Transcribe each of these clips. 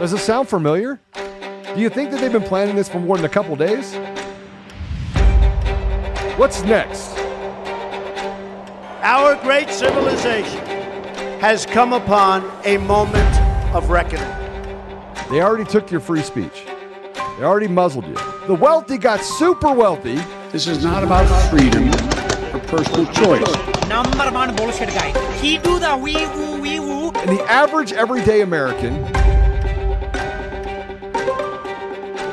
Does it sound familiar? Do you think that they've been planning this for more than a couple days? What's next? Our great civilization has come upon a moment of reckoning. They already took your free speech. They already muzzled you. The wealthy got super wealthy. This is not about freedom or personal choice. Number one bullshit guy. He do the wee woo wee woo. And the average everyday American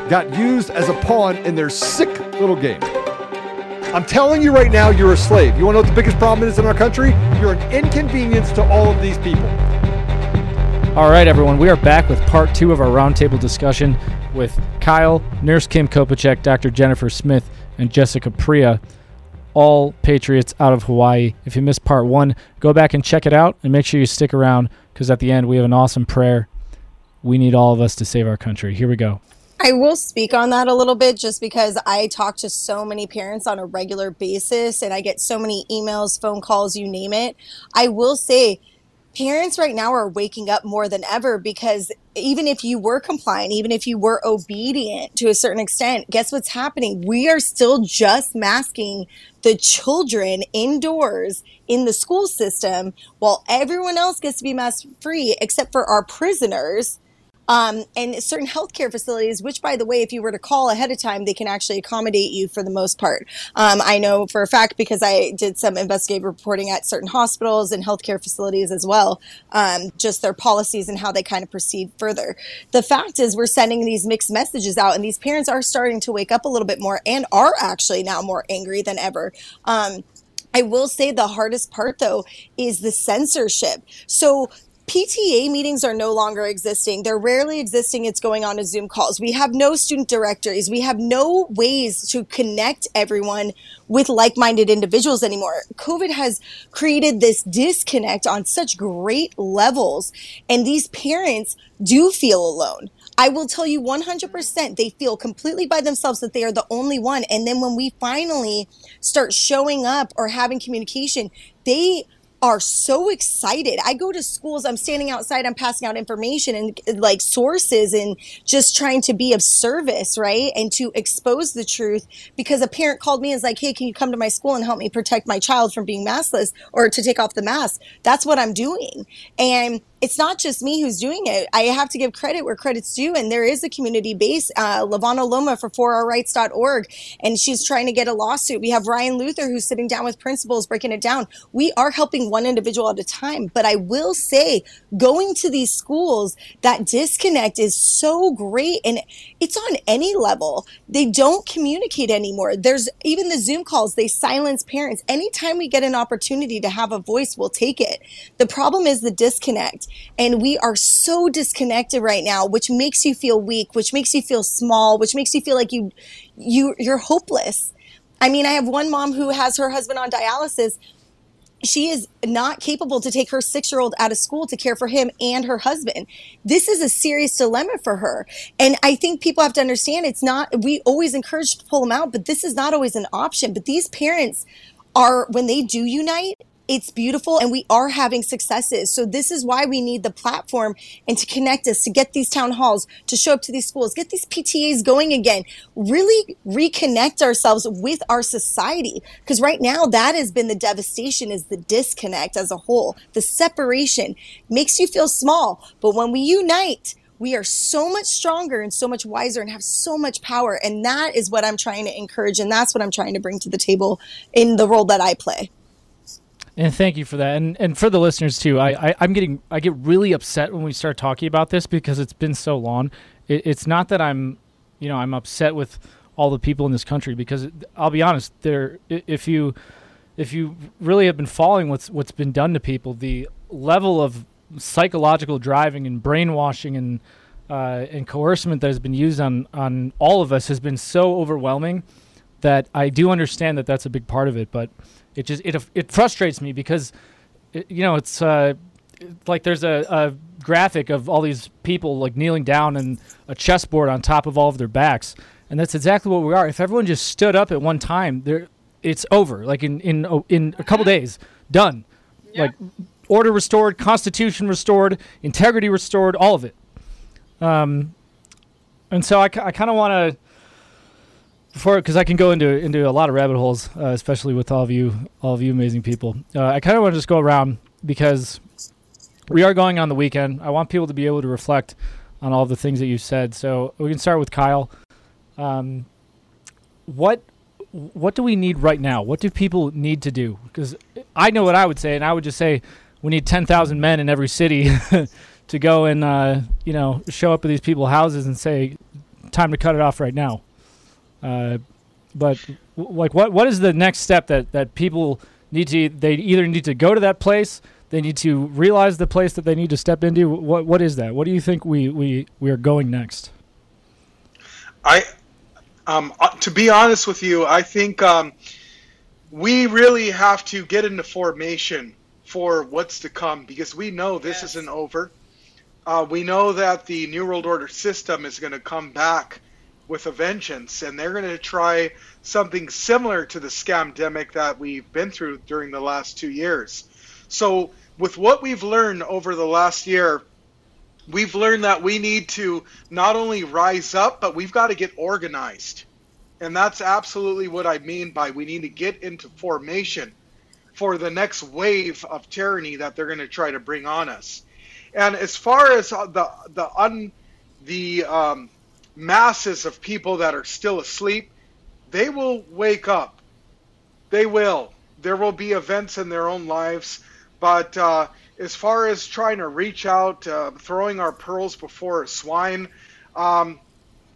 got used as a pawn in their sick little game. I'm telling you right now, you're a slave. You want to know what the biggest problem is in our country? You're an inconvenience to all of these people. All right, everyone, we are back with part two of our roundtable discussion with Kyle, Nurse Kim Kopetseg, Dr. Jennifer Smith, and Jessica Priya, all Patriots out of Hawaii. If you missed part one, go back and check it out and make sure you stick around because at the end we have an awesome prayer. We need all of us to save our country. Here we go. I will speak on that a little bit just because I talk to so many parents on a regular basis and I get so many emails, phone calls, you name it. I will say parents right now are waking up more than ever because even if you were compliant, even if you were obedient to a certain extent, guess what's happening? We are still just masking the children indoors in the school system while everyone else gets to be mask free except for our prisoners um, and certain healthcare facilities, which, by the way, if you were to call ahead of time, they can actually accommodate you for the most part. Um, I know for a fact because I did some investigative reporting at certain hospitals and healthcare facilities as well, um, just their policies and how they kind of proceed further. The fact is, we're sending these mixed messages out, and these parents are starting to wake up a little bit more and are actually now more angry than ever. Um, I will say the hardest part though is the censorship. So PTA meetings are no longer existing. They're rarely existing. It's going on as Zoom calls. We have no student directories. We have no ways to connect everyone with like minded individuals anymore. COVID has created this disconnect on such great levels. And these parents do feel alone. I will tell you 100% they feel completely by themselves that they are the only one. And then when we finally start showing up or having communication, they are so excited. I go to schools, I'm standing outside, I'm passing out information and like sources and just trying to be of service, right? And to expose the truth because a parent called me and was like, Hey, can you come to my school and help me protect my child from being maskless or to take off the mask? That's what I'm doing. And it's not just me who's doing it. I have to give credit where credit's due. And there is a community base, uh, Lavana Loma for 4ourrights.org. And she's trying to get a lawsuit. We have Ryan Luther who's sitting down with principals, breaking it down. We are helping one individual at a time. But I will say, going to these schools, that disconnect is so great. And it's on any level. They don't communicate anymore. There's even the Zoom calls, they silence parents. Anytime we get an opportunity to have a voice, we'll take it. The problem is the disconnect. And we are so disconnected right now, which makes you feel weak, which makes you feel small, which makes you feel like you, you, you're hopeless. I mean, I have one mom who has her husband on dialysis. She is not capable to take her six year old out of school to care for him and her husband. This is a serious dilemma for her. And I think people have to understand it's not, we always encourage to pull them out, but this is not always an option. But these parents are, when they do unite, it's beautiful and we are having successes. So this is why we need the platform and to connect us, to get these town halls, to show up to these schools, get these PTAs going again, really reconnect ourselves with our society. Because right now that has been the devastation is the disconnect as a whole. The separation makes you feel small. But when we unite, we are so much stronger and so much wiser and have so much power. And that is what I'm trying to encourage. And that's what I'm trying to bring to the table in the role that I play. And thank you for that, and and for the listeners too. I, I am getting I get really upset when we start talking about this because it's been so long. It, it's not that I'm, you know, I'm upset with all the people in this country because I'll be honest. There, if you if you really have been following what's what's been done to people, the level of psychological driving and brainwashing and uh, and coercement that has been used on on all of us has been so overwhelming that I do understand that that's a big part of it, but it just it it frustrates me because it, you know it's uh, like there's a, a graphic of all these people like kneeling down and a chessboard on top of all of their backs, and that's exactly what we are. If everyone just stood up at one time, there it's over. Like in in oh, in a couple days, done. Yeah. Like order restored, constitution restored, integrity restored, all of it. Um, and so I, I kind of want to before because I can go into into a lot of rabbit holes, uh, especially with all of you, all of you amazing people. Uh, I kind of want to just go around because we are going on the weekend. I want people to be able to reflect on all the things that you said. So we can start with Kyle. Um, what what do we need right now? What do people need to do? Because I know what I would say, and I would just say we need ten thousand men in every city to go and uh, you know show up at these people's houses and say, "Time to cut it off right now." Uh, but w- like, what what is the next step that that people need to? They either need to go to that place, they need to realize the place that they need to step into. What what is that? What do you think we we we are going next? I, um, uh, to be honest with you, I think um, we really have to get into formation for what's to come because we know this yes. isn't over. Uh, we know that the New World Order system is going to come back with a vengeance, and they're going to try something similar to the scamdemic that we've been through during the last two years. So, with what we've learned over the last year, we've learned that we need to not only rise up, but we've got to get organized. And that's absolutely what I mean by we need to get into formation for the next wave of tyranny that they're going to try to bring on us. And as far as the the un the um, masses of people that are still asleep, they will wake up. They will. There will be events in their own lives, but uh, as far as trying to reach out, uh, throwing our pearls before swine, um,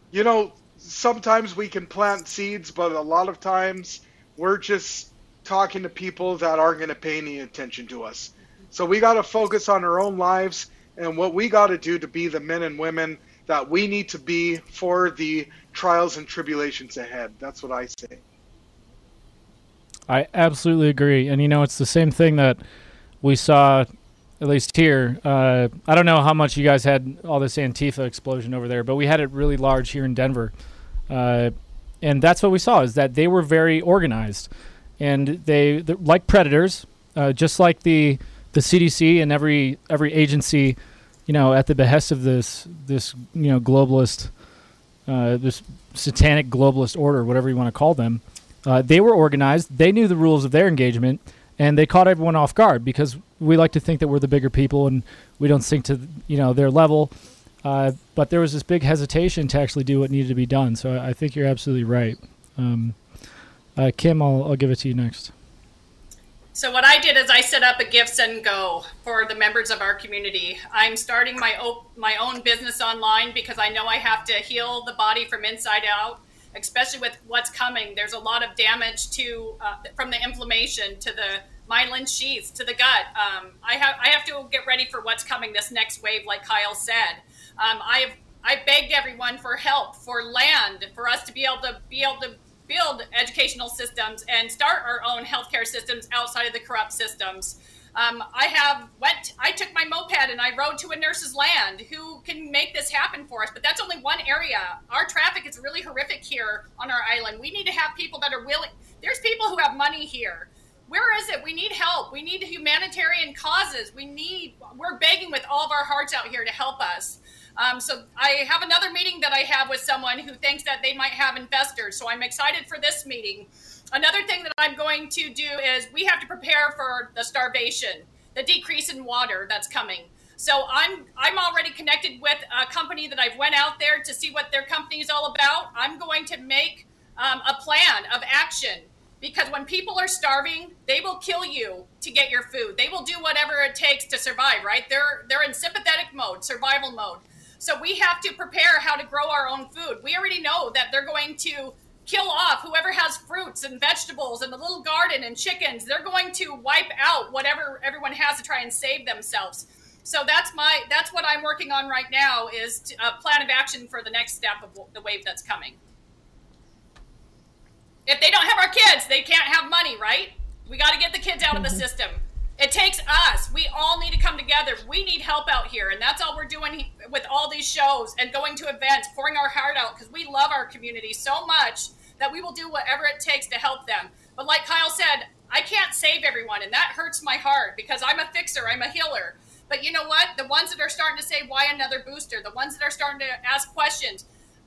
you know, sometimes we can plant seeds, but a lot of times we're just talking to people that aren't going to pay any attention to us. So we got to focus on our own lives and what we got to do to be the men and women that we need to be for the trials and tribulations ahead. That's what I say. I absolutely agree. And, you know, it's the same thing that we saw, at least here. Uh, I don't know how much you guys had all this Antifa explosion over there, but we had it really large here in Denver. Uh, and that's what we saw is that they were very organized. And they, like predators, uh, just like the, the CDC and every, every agency – you know, at the behest of this this you know globalist, uh, this satanic globalist order, whatever you want to call them, uh, they were organized. They knew the rules of their engagement, and they caught everyone off guard because we like to think that we're the bigger people and we don't sink to you know their level. Uh, but there was this big hesitation to actually do what needed to be done. So I, think you're absolutely right. Um, uh, Kim, I'll, I'll give it to you next. So what I did is I set up a GiveSendGo for the members of our community. I'm starting my op- my own business online because I know I have to heal the body from inside out, especially with what's coming. There's a lot of damage to uh, from the inflammation to the myelin sheaths to the gut. Um, I have I have to get ready for what's coming this next wave, like Kyle said. Um, I've I begged everyone for help, for land, for us to be able to be able to build educational systems and start our own healthcare systems outside of the corrupt systems. Um, I have went. I took my moped and I rode to a nurse's land who can make this happen for us. But that's only one area. Our traffic is really horrific here on our island. We need to have people that are willing. There's people who have money here. Where is it? We need help. We need humanitarian causes. We need. We're begging with all of our hearts out here to help us. Um, so I have another meeting that I have with someone who thinks that they might have investors. So I'm excited for this meeting. Another thing that I'm going to do is we have to prepare for the starvation, the decrease in water that's coming. So I'm I'm already connected with a company that I've went out there to see what their company is all about. I'm going to make um, a plan of action because when people are starving, they will kill you to get your food. They will do whatever it takes to survive. Right? They're they're in sympathetic mode, survival mode. So we have to prepare how to grow our own food. We already know that they're going to kill off whoever has fruits and vegetables and the little garden and chickens. They're going to wipe out whatever everyone has to try and save themselves. So that's my that's what I'm working on right now is a plan of action for the next step of the wave that's coming. If they don't have our kids, they can't have money, right? We got to get the kids out of the mm-hmm. system. It takes us. We all need to come together. We need help out here. And that's all we're doing with all these shows and going to events, pouring our heart out because we love our community so much that we will do whatever it takes to help them. But like Kyle said, I can't save everyone. And that hurts my heart because I'm a fixer, I'm a healer. But you know what? The ones that are starting to say, why another booster? The ones that are starting to ask questions.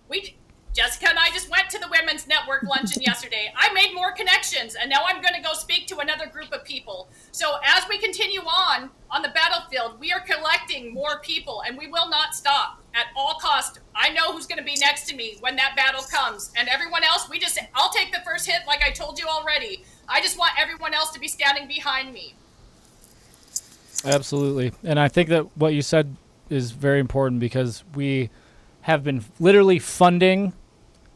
We, Jessica and I just went to the women's network luncheon yesterday. I made more connections, and now I'm going to go speak to another group of people. So as we continue on on the battlefield, we are collecting more people, and we will not stop at all cost. I know who's going to be next to me when that battle comes, and everyone else. We just I'll take the first hit, like I told you already. I just want everyone else to be standing behind me. Absolutely. And I think that what you said is very important because we have been literally funding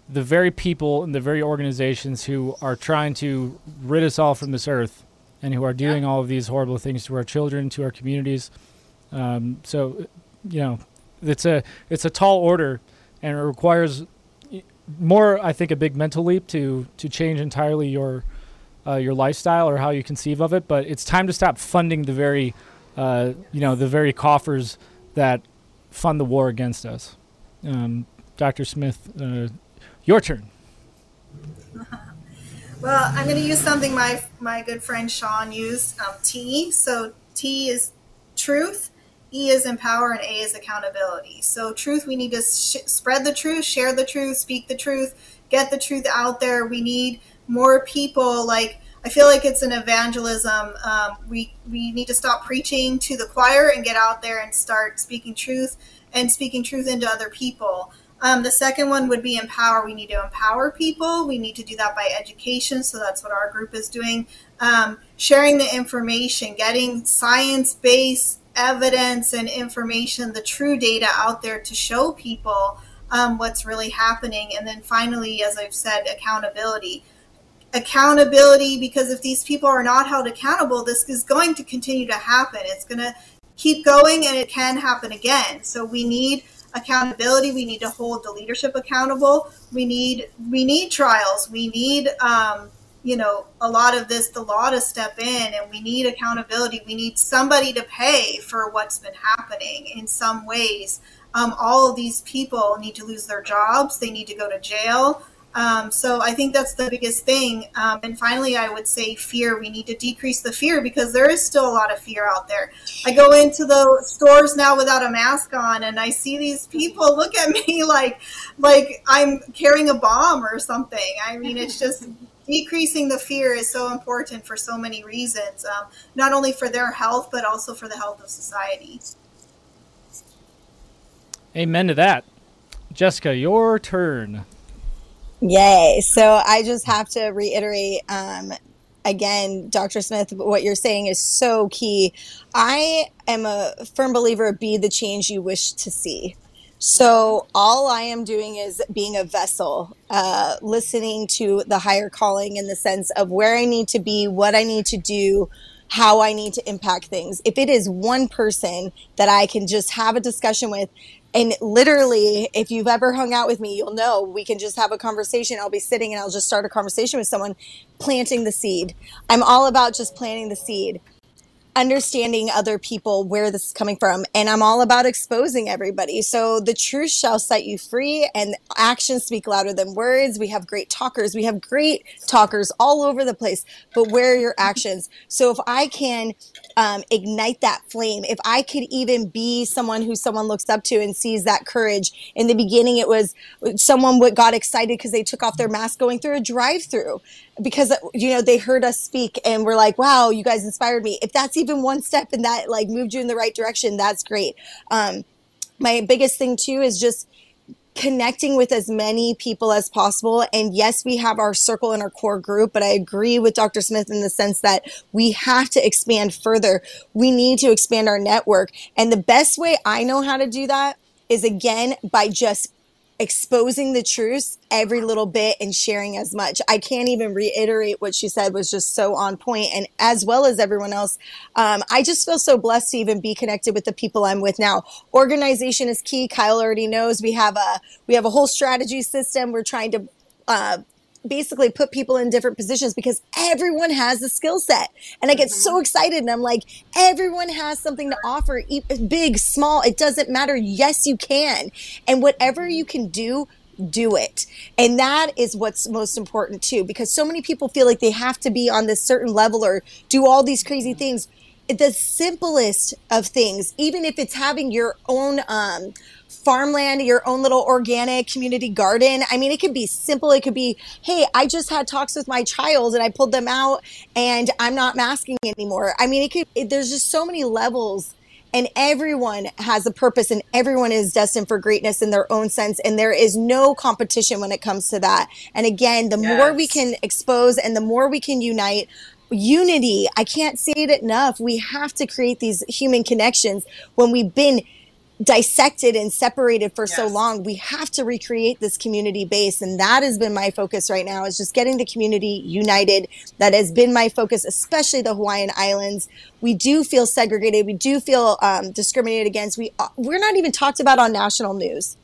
the very people and the very organizations who are trying to rid us all from this earth and who are doing all of these horrible things to our children, to our communities. Um, so, you know, it's a it's a tall order, and it requires more. I think a big mental leap to to change entirely your uh, your lifestyle or how you conceive of it. But it's time to stop funding the very uh, you know, the very coffers that fund the war against us. Um, Dr. Smith, uh, your turn. Well, I'm going to use something my my good friend Sean used. Um, T. So T is truth, E is empower, and A is accountability. So truth, we need to sh- spread the truth, share the truth, speak the truth, get the truth out there. We need more people like I feel like it's an evangelism. Um, we we need to stop preaching to the choir and get out there and start speaking truth and speaking truth into other people. Um, the second one would be empower. We need to empower people. We need to do that by education. So that's what our group is doing. Um, sharing the information, getting science based evidence and information, the true data out there to show people um, what's really happening. And then finally, as I've said, accountability accountability because if these people are not held accountable, this is going to continue to happen. It's going to keep going and it can happen again. So we need accountability. We need to hold the leadership accountable. We need we need trials. We need um, you know a lot of this the law to step in and we need accountability. We need somebody to pay for what's been happening in some ways. Um, all of these people need to lose their jobs. They need to go to jail. Um, so I think that's the biggest thing. Um, and finally, I would say fear. We need to decrease the fear because there is still a lot of fear out there. I go into the stores now without a mask on, and I see these people look at me like like I'm carrying a bomb or something. I mean, it's just decreasing the fear is so important for so many reasons, um, not only for their health but also for the health of society. Amen to that. Jessica, your turn. Yay. So I just have to reiterate um, again, Dr. Smith, what you're saying is so key. I am a firm believer be the change you wish to see. So all I am doing is being a vessel, uh, listening to the higher calling in the sense of where I need to be, what I need to do, how I need to impact things. If it is one person that I can just have a discussion with and literally if you've ever hung out with me you'll know we can just have a conversation. I'll be sitting and i'll just start a conversation with someone planting the seed. I'm all about just planting the seed understanding other people where this is coming from and i'm all about exposing everybody. So the truth shall set you free and actions speak louder than words. We have great talkers. We have great talkers all over the place but where are your actions? So if i can um, ignite that flame if i could even be someone who someone looks up to and sees that courage. In the beginning it was someone got excited because they took off their mask going through a drive through because you know they heard us speak and we're like wow you guys inspired me. If that's even one step and that like moved you in the right direction that's great. Um my biggest thing too is just connecting with as many people as possible. And yes we have our circle and our core group but i agree with dr smith in the sense that we have to expand further. We need to expand our network. And the best way i know how to do that is again by just exposing the truth every little bit and sharing as much. I can't even reiterate what she said was just so on point, and as well as everyone else. Um, I just feel so blessed to even be connected with the people I'm with now. Organization is key. Kyle already knows we have a we have a whole strategy system. We're trying to. Uh, basically put people in different positions because everyone has a skill set. And I get so mm-hmm. excited and I'm like, everyone has something to offer, big, small, it doesn't matter. Yes, you can. And whatever you can do, do it. And that is what's most important too, because so many people feel like they have to be on this certain level or do all these crazy things the simplest of things, even if it's having your own um, farmland, your own little organic community garden. I mean, it could be simple. It could be, hey, I just had talks with my child and I pulled them out and I'm not masking anymore. I mean, it could, it, there's just so many levels and everyone has a purpose and everyone is destined for greatness in their own sense and there is no competition when it comes to that and again the more we can expose and the more we can unite unity. I can't say it enough. We have to create these human connections. When we've been dissected and separated for so long we have to recreate this community base. And that has been my focus right now is just getting the community united. That has been my focus especially the hawaiian islands. We do feel segregated. We do feel um, discriminated against. We uh, we're not even talked about on national news.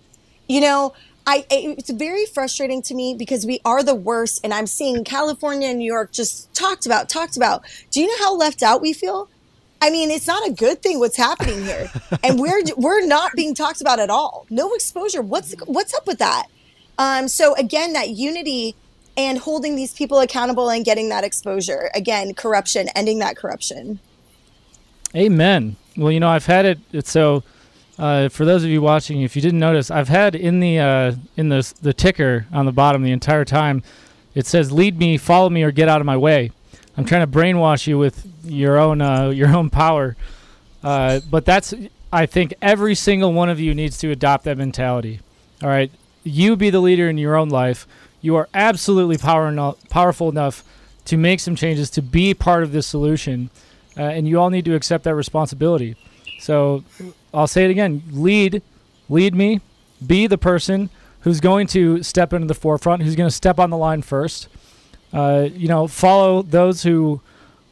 You know I, it's very frustrating to me because we are the worst and i'm seeing california and new york just talked about talked about do you know how left out we feel I mean, it's not a good thing what's happening here, and we're we're not being talked about at all. No exposure. What's what's up with that? Um, so again, that unity and holding these people accountable and getting that exposure. Again, corruption, ending that corruption. Amen. Well, you know, I've had it. It's so. Uh, for those of you watching, if you didn't notice, I've had in the uh, in the the ticker on the bottom the entire time. It says, "Lead me, follow me, or get out of my way." I'm trying to brainwash you with your own uh, your own power. Uh, but that's I think every single one of you needs to adopt that mentality. All right, you be the leader in your own life. You are absolutely power eno- powerful enough to make some changes to be part of this solution, uh, and you all need to accept that responsibility. So I'll say it again: lead, lead me. Be the person who's going to step into the forefront, who's going to step on the line first. Uh, you know, follow those who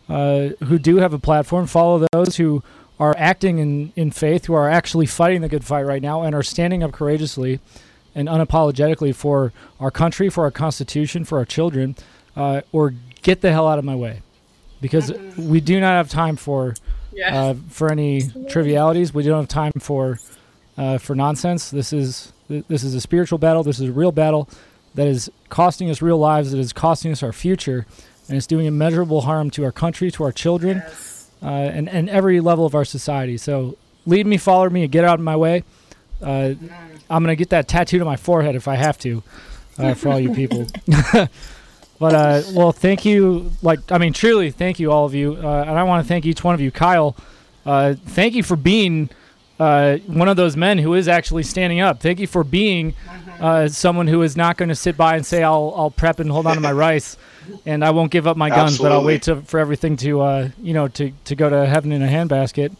uh, who do have a platform. Follow those who are acting in, in faith, who are actually fighting the good fight right now, and are standing up courageously and unapologetically for our country, for our Constitution, for our children, uh, or get the hell out of my way, because we do not have time for Yes. uh, for any trivialities. We don't have time for uh, for nonsense. This is this is a spiritual battle. This is a real battle that is costing us real lives. That is costing us our future, and it's doing immeasurable harm to our country, to our children, Yes. uh, and and every level of our society. So lead me, follow me, and get out of my way. Uh, I'm gonna get that tattooed on my forehead if I have to, uh, for all you people. but uh, well, thank you. Like I mean, truly, thank you all of you, uh, and I want to thank each one of you, Kyle. Uh, thank you for being uh, one of those men who is actually standing up. Thank you for being uh, someone who is not going to sit by and say, "I'll I'll prep and hold on to my rice, and I won't give up my guns, but I'll wait to, for everything to uh, you know to, to go to heaven in a handbasket."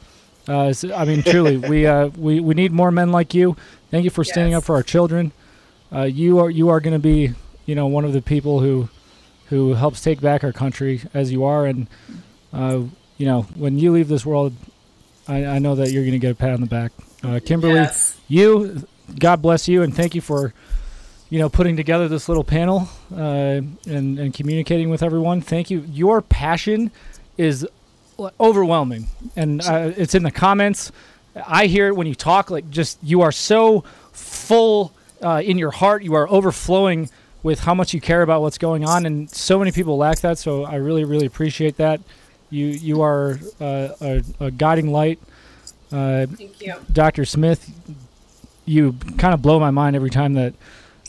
Uh, so, I mean, truly, we uh, we we need more men like you. Thank you for standing up for our children. Uh, you are you are going to be you know one of the people who who helps take back our country as you are, and uh, you know when you leave this world, I, I know that you're going to get a pat on the back. Uh, Kimberly, Yes. you, God bless you, and thank you for you know putting together this little panel uh, and and communicating with everyone. Thank you. Your passion is overwhelming, and uh, it's in the comments. I hear it when you talk. Like just you are so full uh, in your heart. You are overflowing with how much you care about what's going on, and so many people lack that. So I really, really appreciate that. You you are uh, a, a guiding light. Uh, Thank you. Dr. Smith, you kind of blow my mind every time that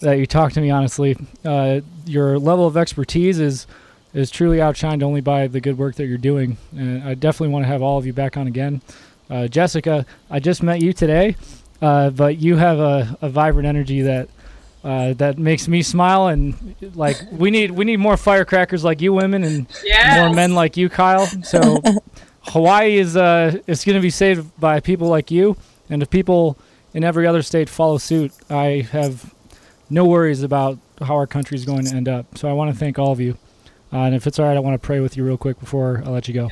that you talk to me. Honestly, uh, your level of expertise is is truly outshined only by the good work that you're doing. And I definitely want to have all of you back on again. Uh, Jessica, I just met you today, uh, but you have a, a vibrant energy that uh, that makes me smile. And like we need we need more firecrackers like you women and Yes. more men like you, Kyle. So Hawaii is uh going to be saved by people like you, and if people in every other state follow suit, I have no worries about how our country is going to end up. So I want to thank all of you, uh, and if it's all right, I want to pray with you real quick before I let you go.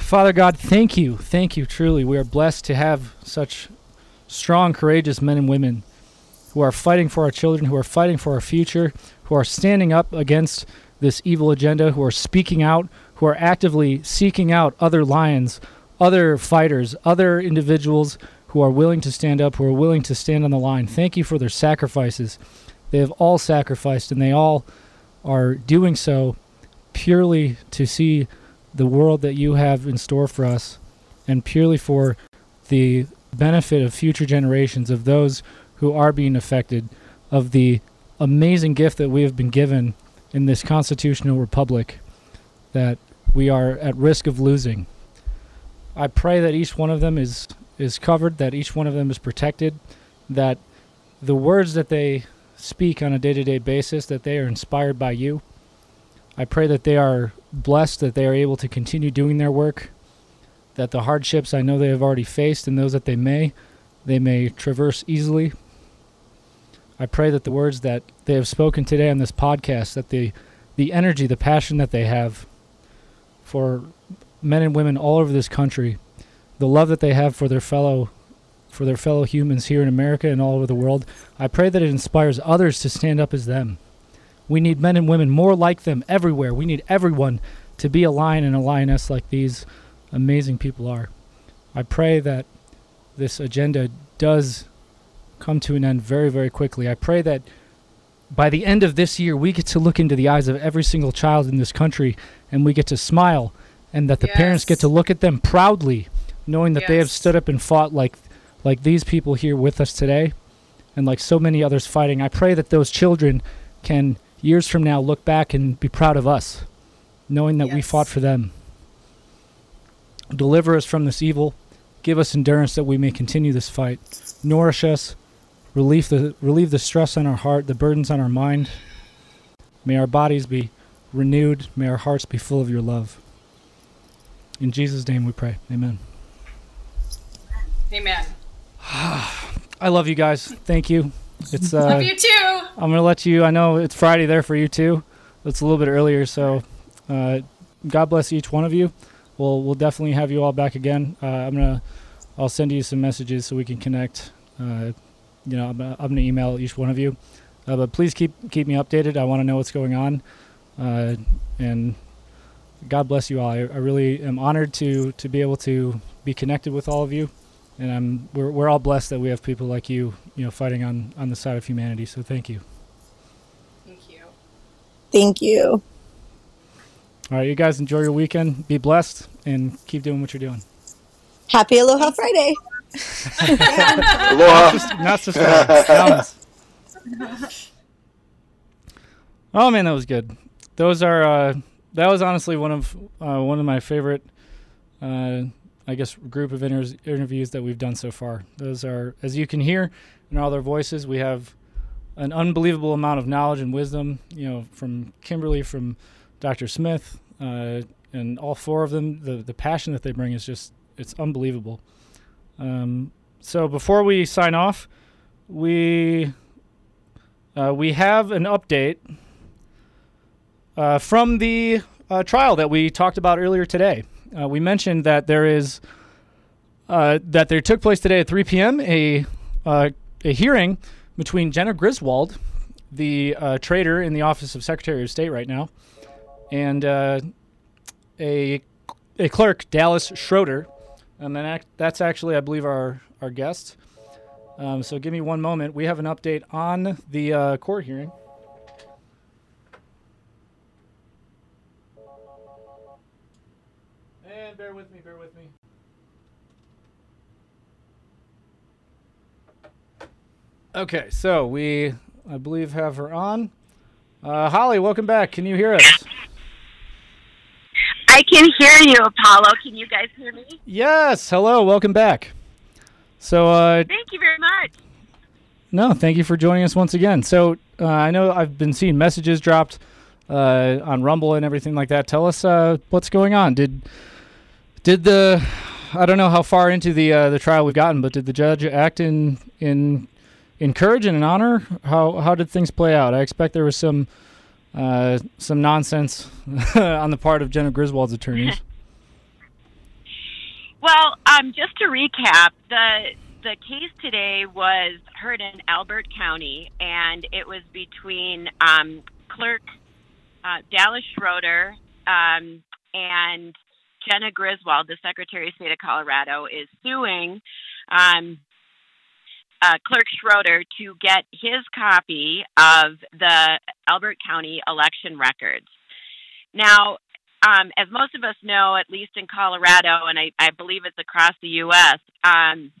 Father God, thank you, thank you. Truly, we are blessed to have such strong, courageous men and women who are fighting for our children, who are fighting for our future, who are standing up against this evil agenda, who are speaking out, who are actively seeking out other lions, other fighters, other individuals who are willing to stand up, who are willing to stand on the line. Thank you for their sacrifices. They have all sacrificed, and they all are doing so purely to see the world that you have in store for us, and purely for the benefit of future generations, of those who are being affected, of the amazing gift that we have been given in this constitutional republic that we are at risk of losing. I pray that each one of them is is covered, that each one of them is protected, that the words that they speak on a day-to-day basis that they are inspired by you. I pray that they are blessed that they are able to continue doing their work, that the hardships I know they have already faced and those that they may they may traverse easily. I pray that the words that they have spoken today on this podcast that the the energy, the passion that they have for men and women all over this country, the love that they have for their fellow for their fellow humans here in America and all over the world. I pray that it inspires others to stand up as them. We need men and women more like them everywhere. We need everyone to be a lion and a lioness like these amazing people are. I pray that this agenda does come to an end very, very quickly. I pray that by the end of this year, we get to look into the eyes of every single child in this country and we get to smile and that the parents get to look at them proudly, knowing that they have stood up and fought like like these people here with us today, and like so many others fighting. I pray that those children can years from now look back and be proud of us, knowing that we fought for them. Deliver us from this evil. Give us endurance that we may continue this fight. Nourish us. Relieve the relieve the stress on our heart, the burdens on our mind. May our bodies be renewed. May our hearts be full of your love. In Jesus' name we pray. Amen. Amen. I love you guys. Thank you. It's uh, Love you too. I'm gonna let you. I know it's Friday there for you too. It's a little bit earlier, so uh, God bless each one of you. We'll we'll definitely have you all back again. Uh, I'm gonna I'll send you some messages so we can connect. Uh, you know, I'm, gonna- I'm gonna email each one of you, uh, but please keep keep me updated. I want to know what's going on, uh, and God bless you all. I, I really am honored to to be able to be connected with all of you, and I'm we're we're all blessed that we have people like you, you know, fighting on on the side of humanity. So thank you. Thank you. Thank you. All right, you guys enjoy your weekend. Be blessed and keep doing what you're doing. Happy Aloha Friday. Not Oh man, that was good. Those are uh, that was honestly one of uh, one of my favorite, uh, I guess, group of inter- interviews that we've done so far. Those are, as you can hear in all their voices, we have an unbelievable amount of knowledge and wisdom. You know, from Kimberly, from Dr. Smith, uh, and all four of them. The the passion that they bring is just it's unbelievable. Um, so before we sign off, we uh, we have an update uh, from the uh, trial that we talked about earlier today. Uh, we mentioned that there is uh, that there took place today at 3 p.m. a uh, a hearing between Jena Griswold, the traitor in the office of Secretary of State right now, and a a clerk, Dallas Schroeder, and then act, that's actually, I believe, our our guest. Um, so give me one moment. We have an update on the uh, court hearing. And bear with me, bear with me. Okay, so we, I believe, have her on. Uh, Holly, welcome back. Can you hear us? I can hear you, Apollo. Can you guys hear me? Yes. Hello. Welcome back. So, uh, Thank you very much. no, thank you for joining us once again. So, uh, I know I've been seeing messages dropped uh, on Rumble and everything like that. Tell us uh, what's going on. Did did the I don't know how far into the uh, the trial we've gotten, but did the judge act in in in courage and in honor? How how did things play out? I expect there was some uh, some nonsense on the part of Jena Griswold's attorneys. Well, um, just to recap, the the case today was heard in Elbert County, and it was between um, Clerk uh, Dallas Schroeder um, and Jena Griswold, the Secretary of State of Colorado, is suing um, uh, Clerk Schroeder to get his copy of the Elbert County election records. Now, um, as most of us know, at least in Colorado, and I, I believe it's across the U.S., um,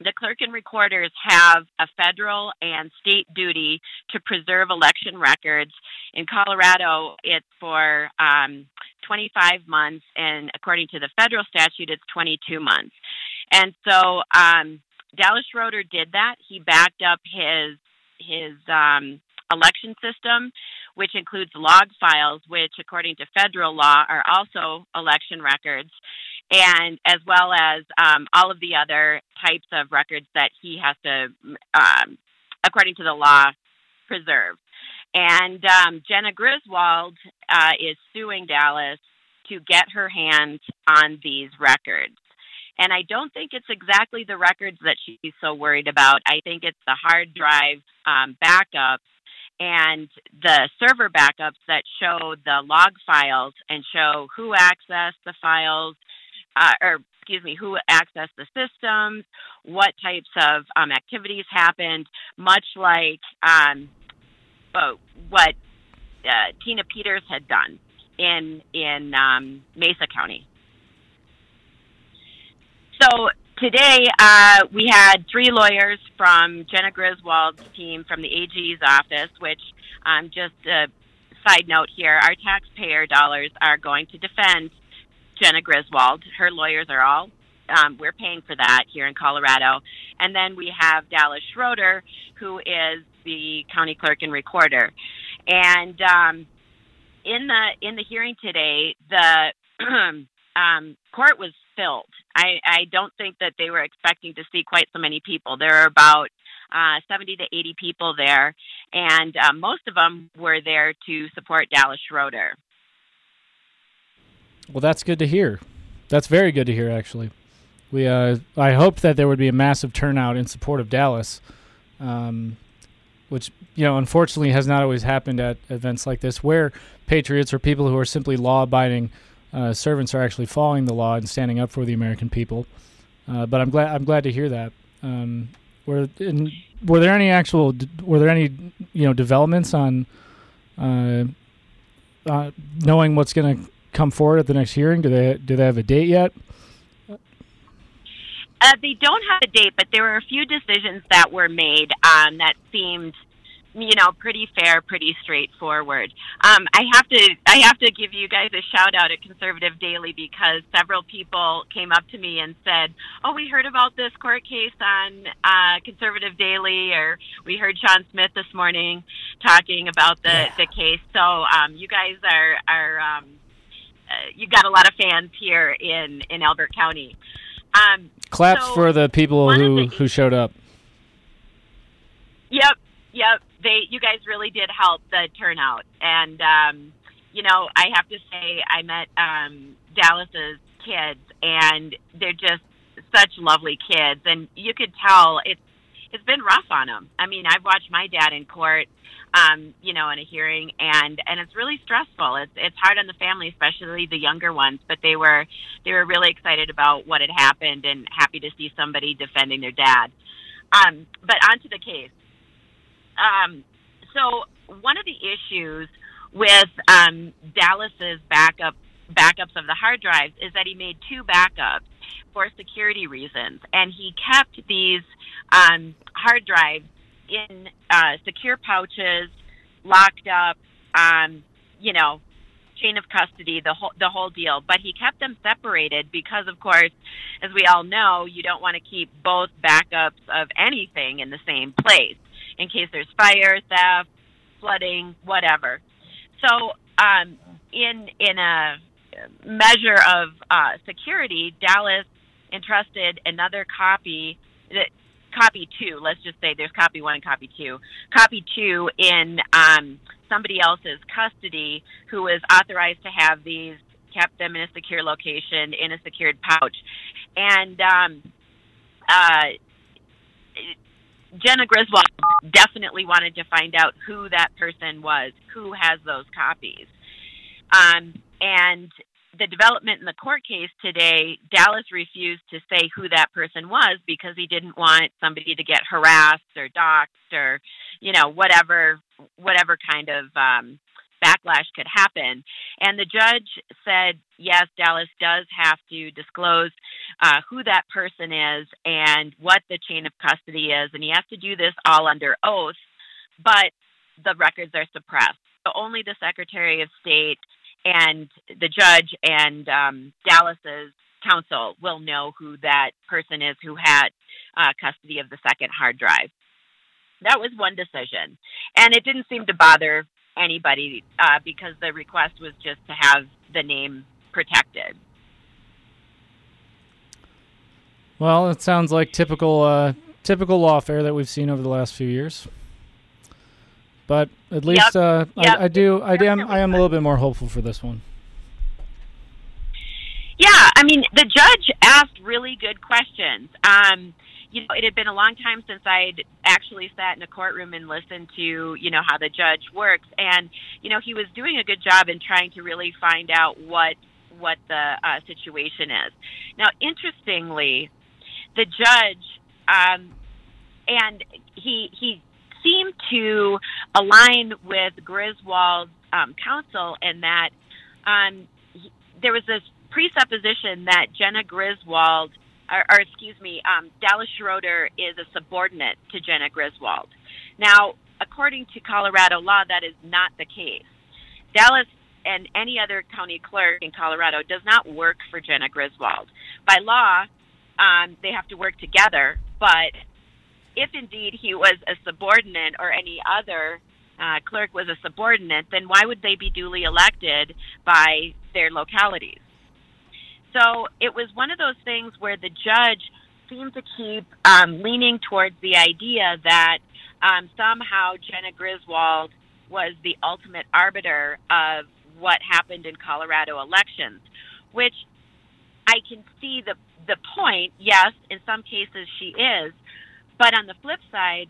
the clerk and recorders have a federal and state duty to preserve election records. In Colorado, it's for um, 25 months, and according to the federal statute, it's 22 months. And so um, Dallas Schroeder did that. He backed up his his um, election system, which includes log files, which, according to federal law, are also election records and as well as um, all of the other types of records that he has to, um, according to the law, preserve. And um, Jena Griswold uh, is suing Dallas to get her hands on these records. And I don't think it's exactly the records that she's so worried about. I think it's the hard drive um, backups and the server backups that show the log files and show who accessed the files, uh, or excuse me, who accessed the systems, what types of um, activities happened, much like um, uh, what uh, Tina Peters had done in in um, Mesa County. So today uh, we had three lawyers from Jena Griswold's team from the AG's office, which um, just a side note here, our taxpayer dollars are going to defend Jena Griswold. Her lawyers are all, um, we're paying for that here in Colorado. And then we have Dallas Schroeder, who is the county clerk and recorder. And um, in the in the hearing today, the um, court was filled. I, I don't think that they were expecting to see quite so many people. There are about uh, 70 to 80 people there, and uh, most of them were there to support Dallas Schroeder. Well, that's good to hear. That's very good to hear, actually. We, uh, I hoped that there would be a massive turnout in support of Dallas, um, which you know, unfortunately, has not always happened at events like this, where patriots or people who are simply law-abiding uh, servants are actually following the law and standing up for the American people. Uh, but I'm glad I'm glad to hear that. Um, were in, were there any actual were there any you know developments on uh, uh knowing what's going to come forward at the next hearing? Do they do they have a date yet? Uh, they don't have a date, but there were a few decisions that were made um, that seemed you know, pretty fair, pretty straightforward. Um, I have to, I have to give you guys a shout out at Conservative Daily because several people came up to me and said, "Oh, we heard about this court case on uh, Conservative Daily, or we heard Sean Smith this morning talking about the yeah. the case." So, um, you guys are are um, uh, you got a lot of fans here in in Elbert County. Um, Claps so for the people who the, who showed up. Yep, yep they you guys really did help the turnout. And um you know i have to say i met um dallas's kids and they're just such lovely kids. And you could tell it's it's been rough on them i mean i've watched my dad in court um you know in a hearing and and it's really stressful. It's it's hard on the family especially the younger ones but they were they were really excited about what had happened and happy to see somebody defending their dad. Um but onto the case um, so one of the issues with um, Dallas's backup backups of the hard drives is that he made two backups for security reasons, and he kept these um, hard drives in uh, secure pouches, locked up. Um, you know, chain of custody, the whole the whole deal. But he kept them separated because, of course, as we all know, you don't want to keep both backups of anything in the same place in case there's fire, theft, flooding, whatever. So, um, in in a measure of uh, security, Dallas entrusted another copy, copy two. Let's just say there's copy one and copy two. Copy two in um, somebody else's custody who was authorized to have these, kept them in a secure location in a secured pouch, and um, uh, Jena Griswold definitely wanted to find out who that person was, who has those copies. Um, and the development in the court case today, Dallas refused to say who that person was because he didn't want somebody to get harassed or doxxed or, you know, whatever whatever kind of um, backlash could happen. And the judge said, yes, Dallas does have to disclose uh, who that person is and what the chain of custody is, and he has to do this all under oath, but the records are suppressed. So only the Secretary of State and the judge and um, Dallas's counsel will know who that person is who had uh, custody of the second hard drive. That was one decision, and it didn't seem to bother anybody uh, because the request was just to have the name protected. Well, it sounds like typical uh, typical lawfare that we've seen over the last few years. But at least Yep. uh, Yep. I, I do I am I am a little bit more hopeful for this one. Yeah, I mean, the judge asked really good questions. Um, you know, it had been a long time since I'd actually sat in a courtroom and listened to, you know, how the judge works, and you know, he was doing a good job in trying to really find out what what the uh, situation is. Now, interestingly, the judge, um, and he he seemed to align with Griswold's um, counsel in that um, he- there was this presupposition that Jena Griswold, or, or excuse me, um, Dallas Schroeder is a subordinate to Jena Griswold. Now, according to Colorado law, that is not the case. Dallas and any other county clerk in Colorado does not work for Jena Griswold. By law, um, they have to work together, but if indeed he was a subordinate or any other uh, clerk was a subordinate, then why would they be duly elected by their localities? So it was one of those things where the judge seemed to keep um, leaning towards the idea that um, somehow Jena Griswold was the ultimate arbiter of what happened in Colorado elections, which I can see the the point. Yes, in some cases she is, but on the flip side,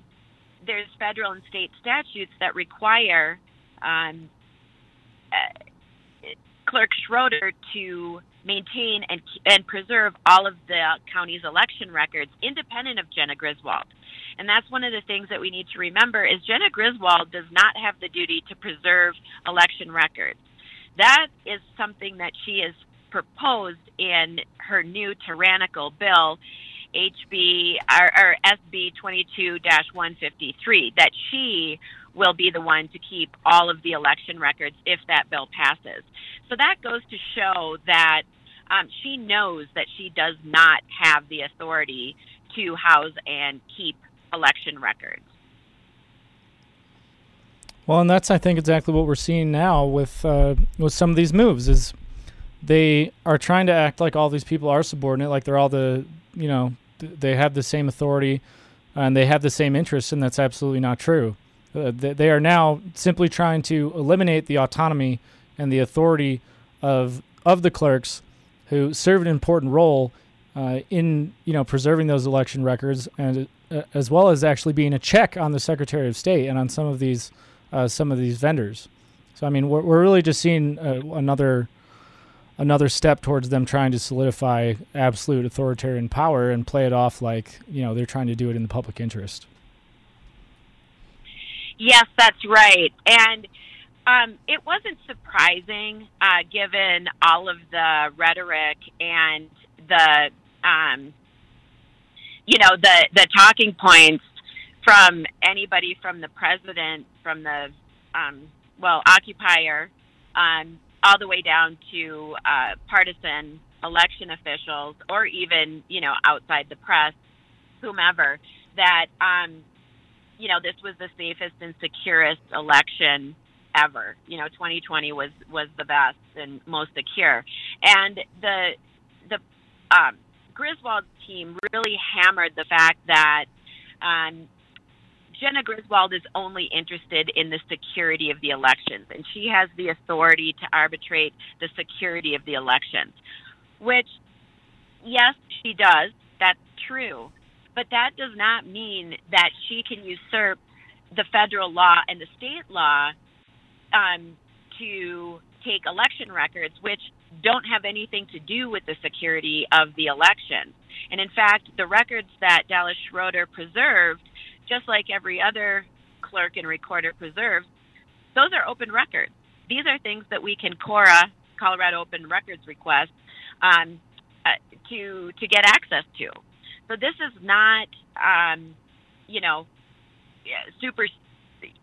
there's federal and state statutes that require um, uh, Clerk Schroeder to maintain and and preserve all of the county's election records, independent of Jena Griswold. And that's one of the things that we need to remember is Jena Griswold does not have the duty to preserve election records. That is something that she has proposed in her new tyrannical bill, HB or, or SB 22-153, that she will be the one to keep all of the election records if that bill passes. So that goes to show that um, she knows that she does not have the authority to house and keep election records. Well, and that's I think exactly what we're seeing now with uh, with some of these moves is they are trying to act like all these people are subordinate, like they're all the you know th- they have the same authority and they have the same interests, and that's absolutely not true. Uh, they, they are now simply trying to eliminate the autonomy and the authority of of the clerks who serve an important role uh, in you know preserving those election records and uh, as well as actually being a check on the Secretary of State and on some of these uh, some of these vendors. So I mean, we're we're really just seeing uh, another another step towards them trying to solidify absolute authoritarian power and play it off like you know they're trying to do it in the public interest. Yes, that's right. And um, it wasn't surprising, uh, given all of the rhetoric and the, um, you know, the the talking points from anybody from the president, from the, um, well, occupier, um, all the way down to uh, partisan election officials, or even you know outside the press, whomever, that um, you know this was the safest and securest election ever. You know, 2020 was was the best and most secure, and the the um, Griswold team really hammered the fact that um, Jena Griswold is only interested in the security of the elections, and she has the authority to arbitrate the security of the elections. Which, yes, she does. That's true, but that does not mean that she can usurp the federal law and the state law um, to take election records, which don't have anything to do with the security of the election. And in fact, the records that Dallas Schroeder preserved, just like every other clerk and recorder preserves, those are open records. these are things that we can Cora Colorado Open Records request um, uh, to to get access to. So this is not, um, you know, super.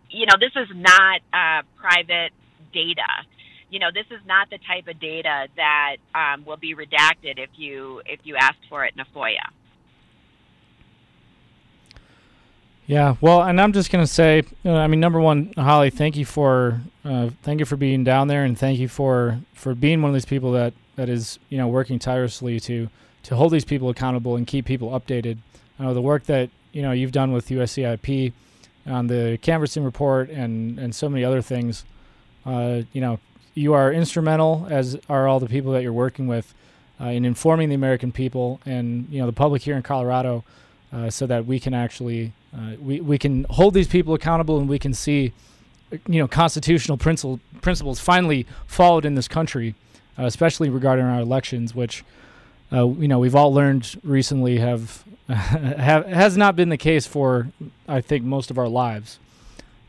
You know, this is not uh, private data. You know, this is not the type of data that um, will be redacted if you if you ask for it in a FOIA. Yeah, well, and I'm just gonna say, uh, I mean, number one, Holly, thank you for uh, thank you for being down there, and thank you for for being one of these people that that is you know working tirelessly to to hold these people accountable and keep people updated. I know the work that you know you've done with USEIP on the canvassing report and and so many other things. Uh, you know, you are instrumental, as are all the people that you're working with, uh, in informing the American people and you know the public here in Colorado, uh, so that we can actually uh, we we can hold these people accountable and we can see you know constitutional principle, principles finally followed in this country, uh, especially regarding our elections, which uh, you know we've all learned recently have have has not been the case for I think most of our lives,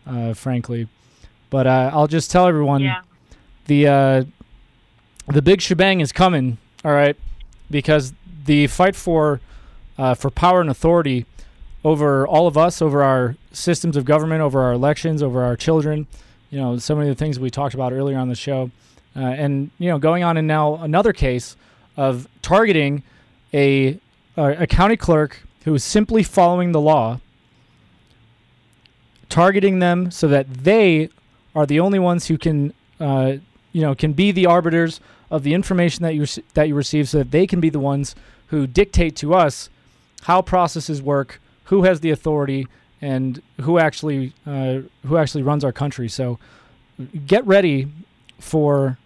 uh, frankly. But uh, I'll just tell everyone Yeah. the uh, the big shebang is coming. All right, because the fight for uh, for power and authority over all of us, over our systems of government, over our elections, over our children. You know, so many of the things we talked about earlier on the show, uh, and you know, going on in now another case of targeting a a county clerk who is simply following the law, targeting them so that they are the only ones who can, uh, you know, can be the arbiters of the information that you that you receive, so that they can be the ones who dictate to us how processes work, who has the authority, and who actually uh, who actually runs our country. So, get ready for.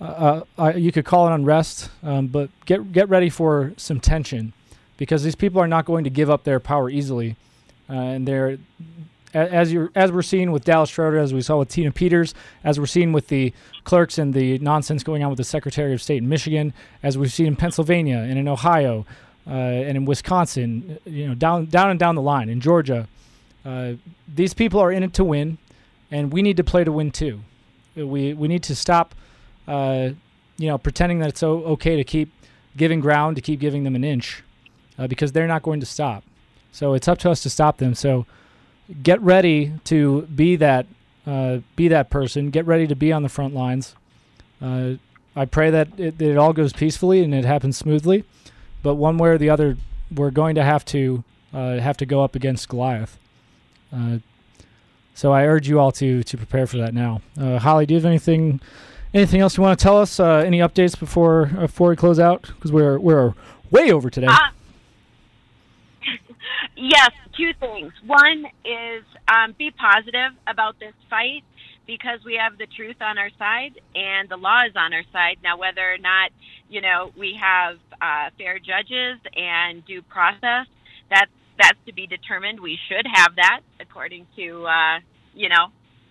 Uh, uh, you could call it unrest, um, but get get ready for some tension, because these people are not going to give up their power easily, uh, and they're as you as we're seeing with Dallas Schroeder, as we saw with Tina Peters, as we're seeing with the clerks and the nonsense going on with the Secretary of State in Michigan, as we've seen in Pennsylvania and in Ohio, uh, and in Wisconsin, you know, down down and down the line in Georgia, uh, these people are in it to win, and we need to play to win too. We we need to stop, uh, you know, pretending that it's okay to keep giving ground, to keep giving them an inch, uh, because they're not going to stop. So it's up to us to stop them. So get ready to be that uh, be that person. Get ready to be on the front lines. Uh, I pray that it, that it all goes peacefully and it happens smoothly. But one way or the other, we're going to have to uh, have to go up against Goliath. Uh, so I urge you all to to prepare for that now. Holly, do you have anything anything else you want to tell us? Uh, any updates before before we close out? Because we're we're way over today. Uh, yes, two things. One is um, be positive about this fight because we have the truth on our side and the law is on our side. Now, whether or not you know we have uh, fair judges and due process, that's that's to be determined. We should have that according to uh, you know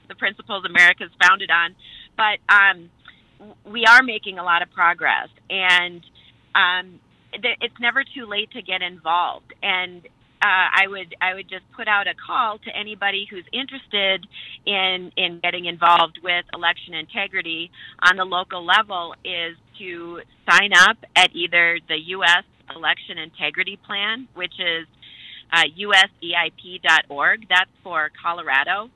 the principles America's founded on. But um, we are making a lot of progress and. Um, it's never too late to get involved and uh, I would I would just put out a call to anybody who's interested in in getting involved with election integrity on the local level is to sign up at either the U.S. Election Integrity Plan, which is uh, useip.org. That's for Colorado.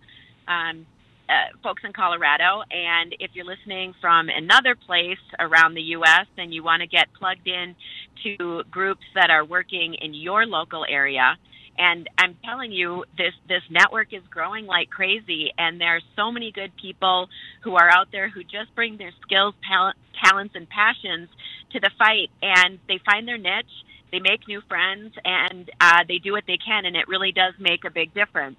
Um, uh, folks in Colorado, and if you're listening from another place around the U.S. and you want to get plugged in to groups that are working in your local area, and I'm telling you, this this network is growing like crazy, and there are so many good people who are out there who just bring their skills, talent, talents, and passions to the fight, and they find their niche. They make new friends, and uh, they do what they can, and it really does make a big difference.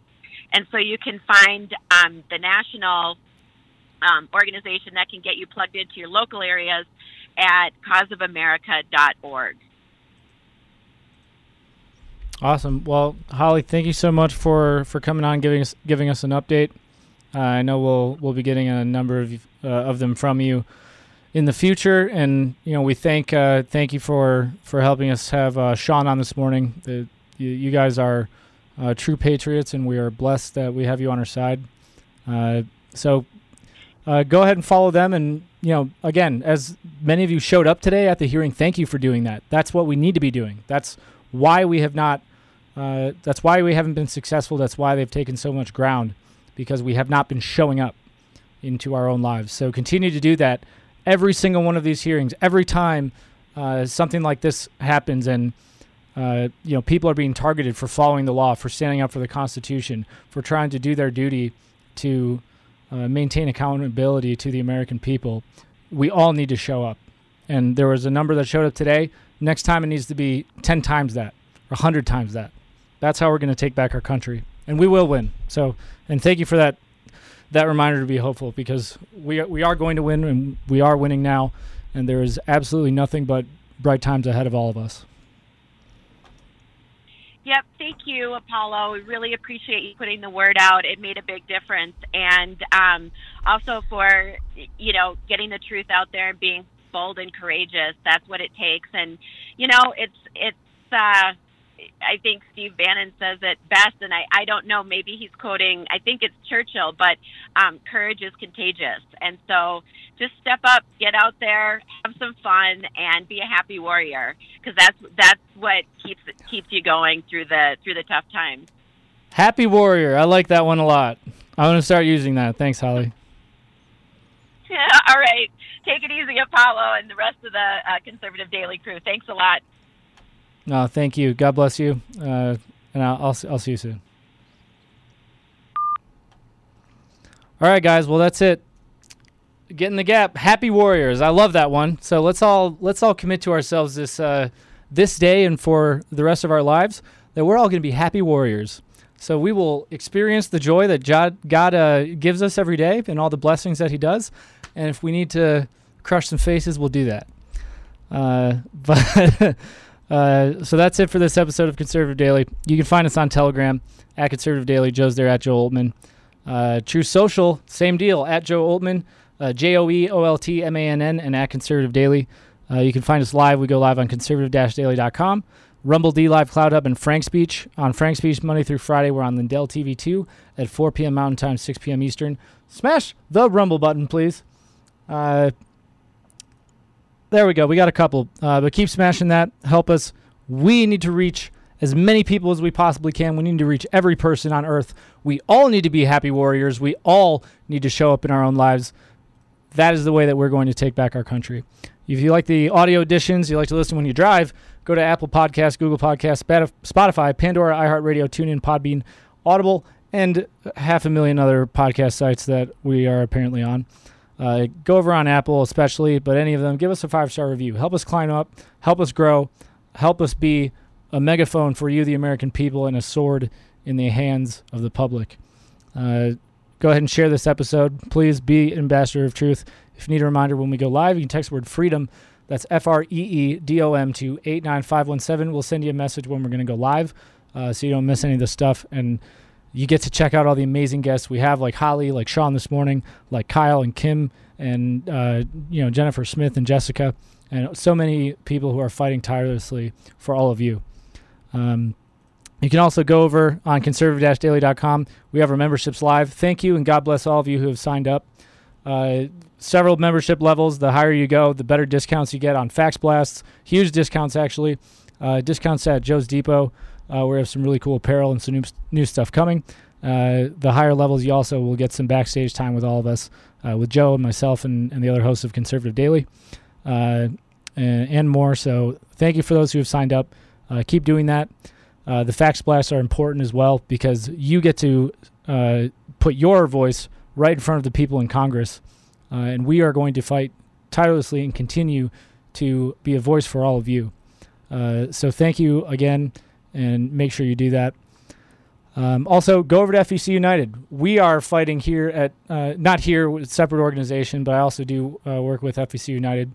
And so you can find um, the national um, organization that can get you plugged into your local areas at causeofamerica.org. Awesome. Well, Holly, thank you so much for, for coming on, giving us giving us an update. Uh, I know we'll we'll be getting a number of uh, of them from you in the future, and you know we thank uh, thank you for for helping us have uh, Sean on this morning. The, you, you guys are uh, true patriots, and we are blessed that we have you on our side. Uh, so uh, go ahead and follow them. And you know, again, as many of you showed up today at the hearing, thank you for doing that. That's what we need to be doing. That's why we have not. Uh, that's why we haven't been successful. That's why they've taken so much ground because we have not been showing up into our own lives. So continue to do that every single one of these hearings. Every time uh, something like this happens, and uh, you know people are being targeted for following the law, for standing up for the Constitution, for trying to do their duty to uh, maintain accountability to the American people. We all need to show up. And there was a number that showed up today. Next time it needs to be 10 times that, or 100 times that. That's how we're going to take back our country. And we will win. So, and thank you for that that reminder to be hopeful because we we are going to win and we are winning now and there is absolutely nothing but bright times ahead of all of us. Yep, thank you, Apollo. We really appreciate you putting the word out. It made a big difference, and um, also for you know getting the truth out there and being bold and courageous. That's what it takes, and you know it's it's. Uh, I think Steve Bannon says it best, and I, I don't know, maybe he's quoting, I think it's Churchill, but um, courage is contagious. And so just step up, get out there, have some fun, and be a happy warrior, because that's that's what keeps keeps you going through the through the tough times. Happy warrior, I like that one a lot. I'm going to start using that. Thanks, Holly. All right, take it easy, Apollo, and the rest of the uh, conservative daily crew. Thanks a lot. No, thank you. God bless you. Uh, and I'll, I'll, I'll see you soon. All right, guys. Well, that's it. Get in the gap. Happy Warriors. I love that one. So let's all let's all commit to ourselves this uh, this day and for the rest of our lives that we're all going to be happy warriors. So we will experience the joy that God, God uh, gives us every day and all the blessings that He does. And if we need to crush some faces, we'll do that. Uh, but uh, so that's it for this episode of Conservative Daily. You can find us on Telegram at Conservative Daily. Joe's there at Joe Oltmann. Uh, Truth Social, same deal at Joe Oltmann, uh, J O E O L T M A N N, and at Conservative Daily. Uh, you can find us live. We go live on conservative-daily.com. Rumble D Live Cloud Hub and FrankSpeech. On FrankSpeech, Monday through Friday, we're on Lindell TV 2 at 4 p.m. Mountain Time, 6 p.m. Eastern. Smash the Rumble button, please. There we go. We got a couple. Uh, but keep smashing that. Help us. We need to reach as many people as we possibly can. We need to reach every person on earth. We all need to be happy warriors. We all need to show up in our own lives. That is the way that we're going to take back our country. If you like the audio editions, you like to listen when you drive, go to Apple Podcasts, Google Podcasts, Spotify, Pandora, iHeartRadio, TuneIn, Podbean, Audible, and half a million other podcast sites that we are apparently on. Uh, go over on Apple, especially, but any of them, give us a five star review. Help us climb up, help us grow, help us be a megaphone for you, the American people, and a sword in the hands of the public. Uh, go ahead and share this episode. Please be ambassador of truth. If you need a reminder when we go live, you can text word freedom. That's F R E E D O M to 89517. We'll send you a message when we're going to go live uh, so you don't miss any of the stuff. And you get to check out all the amazing guests we have, like Holly, like Sean this morning, like Kyle and Kim, and uh, you know Jennifer Smith and Jessica, and so many people who are fighting tirelessly for all of you. Um, you can also go over on conservative-daily.com. We have our memberships live. Thank you, and God bless all of you who have signed up. Uh, several membership levels. The higher you go, the better discounts you get on fax blasts. Huge discounts, actually. Uh, discounts at Joe's Depot. Uh, we have some really cool apparel and some new, new stuff coming. Uh, the higher levels, you also will get some backstage time with all of us, uh, with Joe and myself and, and the other hosts of Conservative Daily, uh, and, and, more. So thank you for those who have signed up. Uh, keep doing that. Uh, the fax blasts are important as well because you get to put your voice right in front of the people in Congress, and we are going to fight tirelessly and continue to be a voice for all of you. so thank you again and make sure you do that. Um, also, go over to FEC United. We are fighting here at uh, not here with separate organization, but I also do uh, work with FEC United.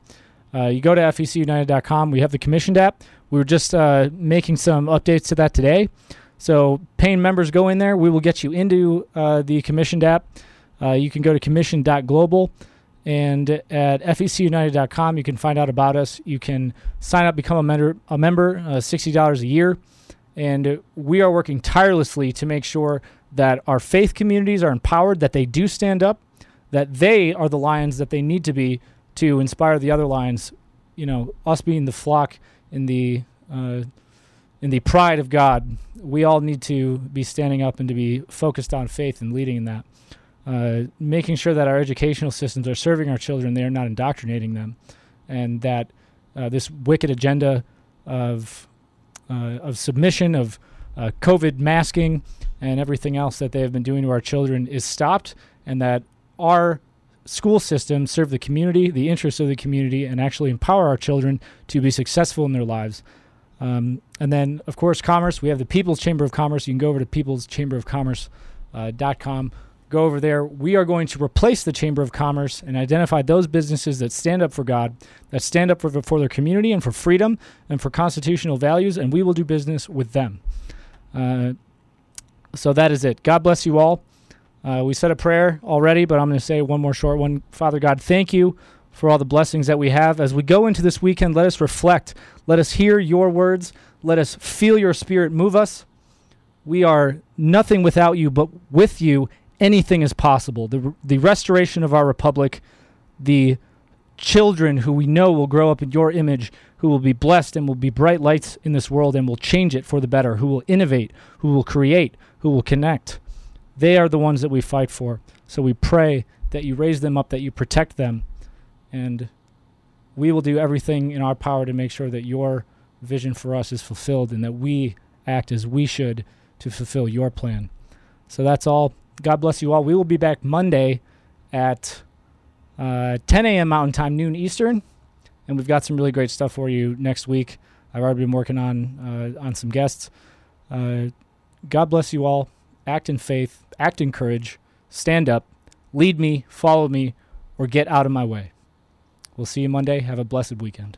Uh, you go to fecunited.com. We have the commissioned app. We were just uh, making some updates to that today. So, paying members go in there. We will get you into uh, the commissioned app. Uh, you can go to commission.global. And at fecunited.com, you can find out about us. You can sign up, become a member, a member $60 a year. And we are working tirelessly to make sure that our faith communities are empowered, that they do stand up, that they are the lions that they need to be to inspire the other lions. You know, us being the flock in the uh, in the pride of God, we all need to be standing up and to be focused on faith and leading in that. Uh, making sure that our educational systems are serving our children, they are not indoctrinating them, and that uh, this wicked agenda of of submission, of uh, COVID masking, and everything else that they have been doing to our children is stopped, and that our school systems serve the community, the interests of the community, and actually empower our children to be successful in their lives. Um, and then, of course, commerce. We have the People's Chamber of Commerce. You can go over to peopleschamberofcommerce.com. Uh, go over there. We are going to replace the Chamber of Commerce and identify those businesses that stand up for God, that stand up for, for their community and for freedom and for constitutional values, and we will do business with them. Uh, so that is it. God bless you all. Uh, we said a prayer already, but I'm going to say one more short one. Father God, thank you for all the blessings that we have. As we go into this weekend, let us reflect. Let us hear your words. Let us feel your spirit move us. We are nothing without you, but with you, anything is possible. The, the restoration of our republic, the children who we know will grow up in your image, who will be blessed and will be bright lights in this world and will change it for the better, who will innovate, who will create, who will connect. They are the ones that we fight for. So we pray that you raise them up, that you protect them, and we will do everything in our power to make sure that your vision for us is fulfilled and that we act as we should to fulfill your plan. So that's all. God bless you all. We will be back Monday at uh, 10 a.m. Mountain Time, noon Eastern, and we've got some really great stuff for you next week. I've already been working on uh, on some guests. Uh, God bless you all. Act in faith. Act in courage. Stand up. Lead me. Follow me, or get out of my way. We'll see you Monday. Have a blessed weekend.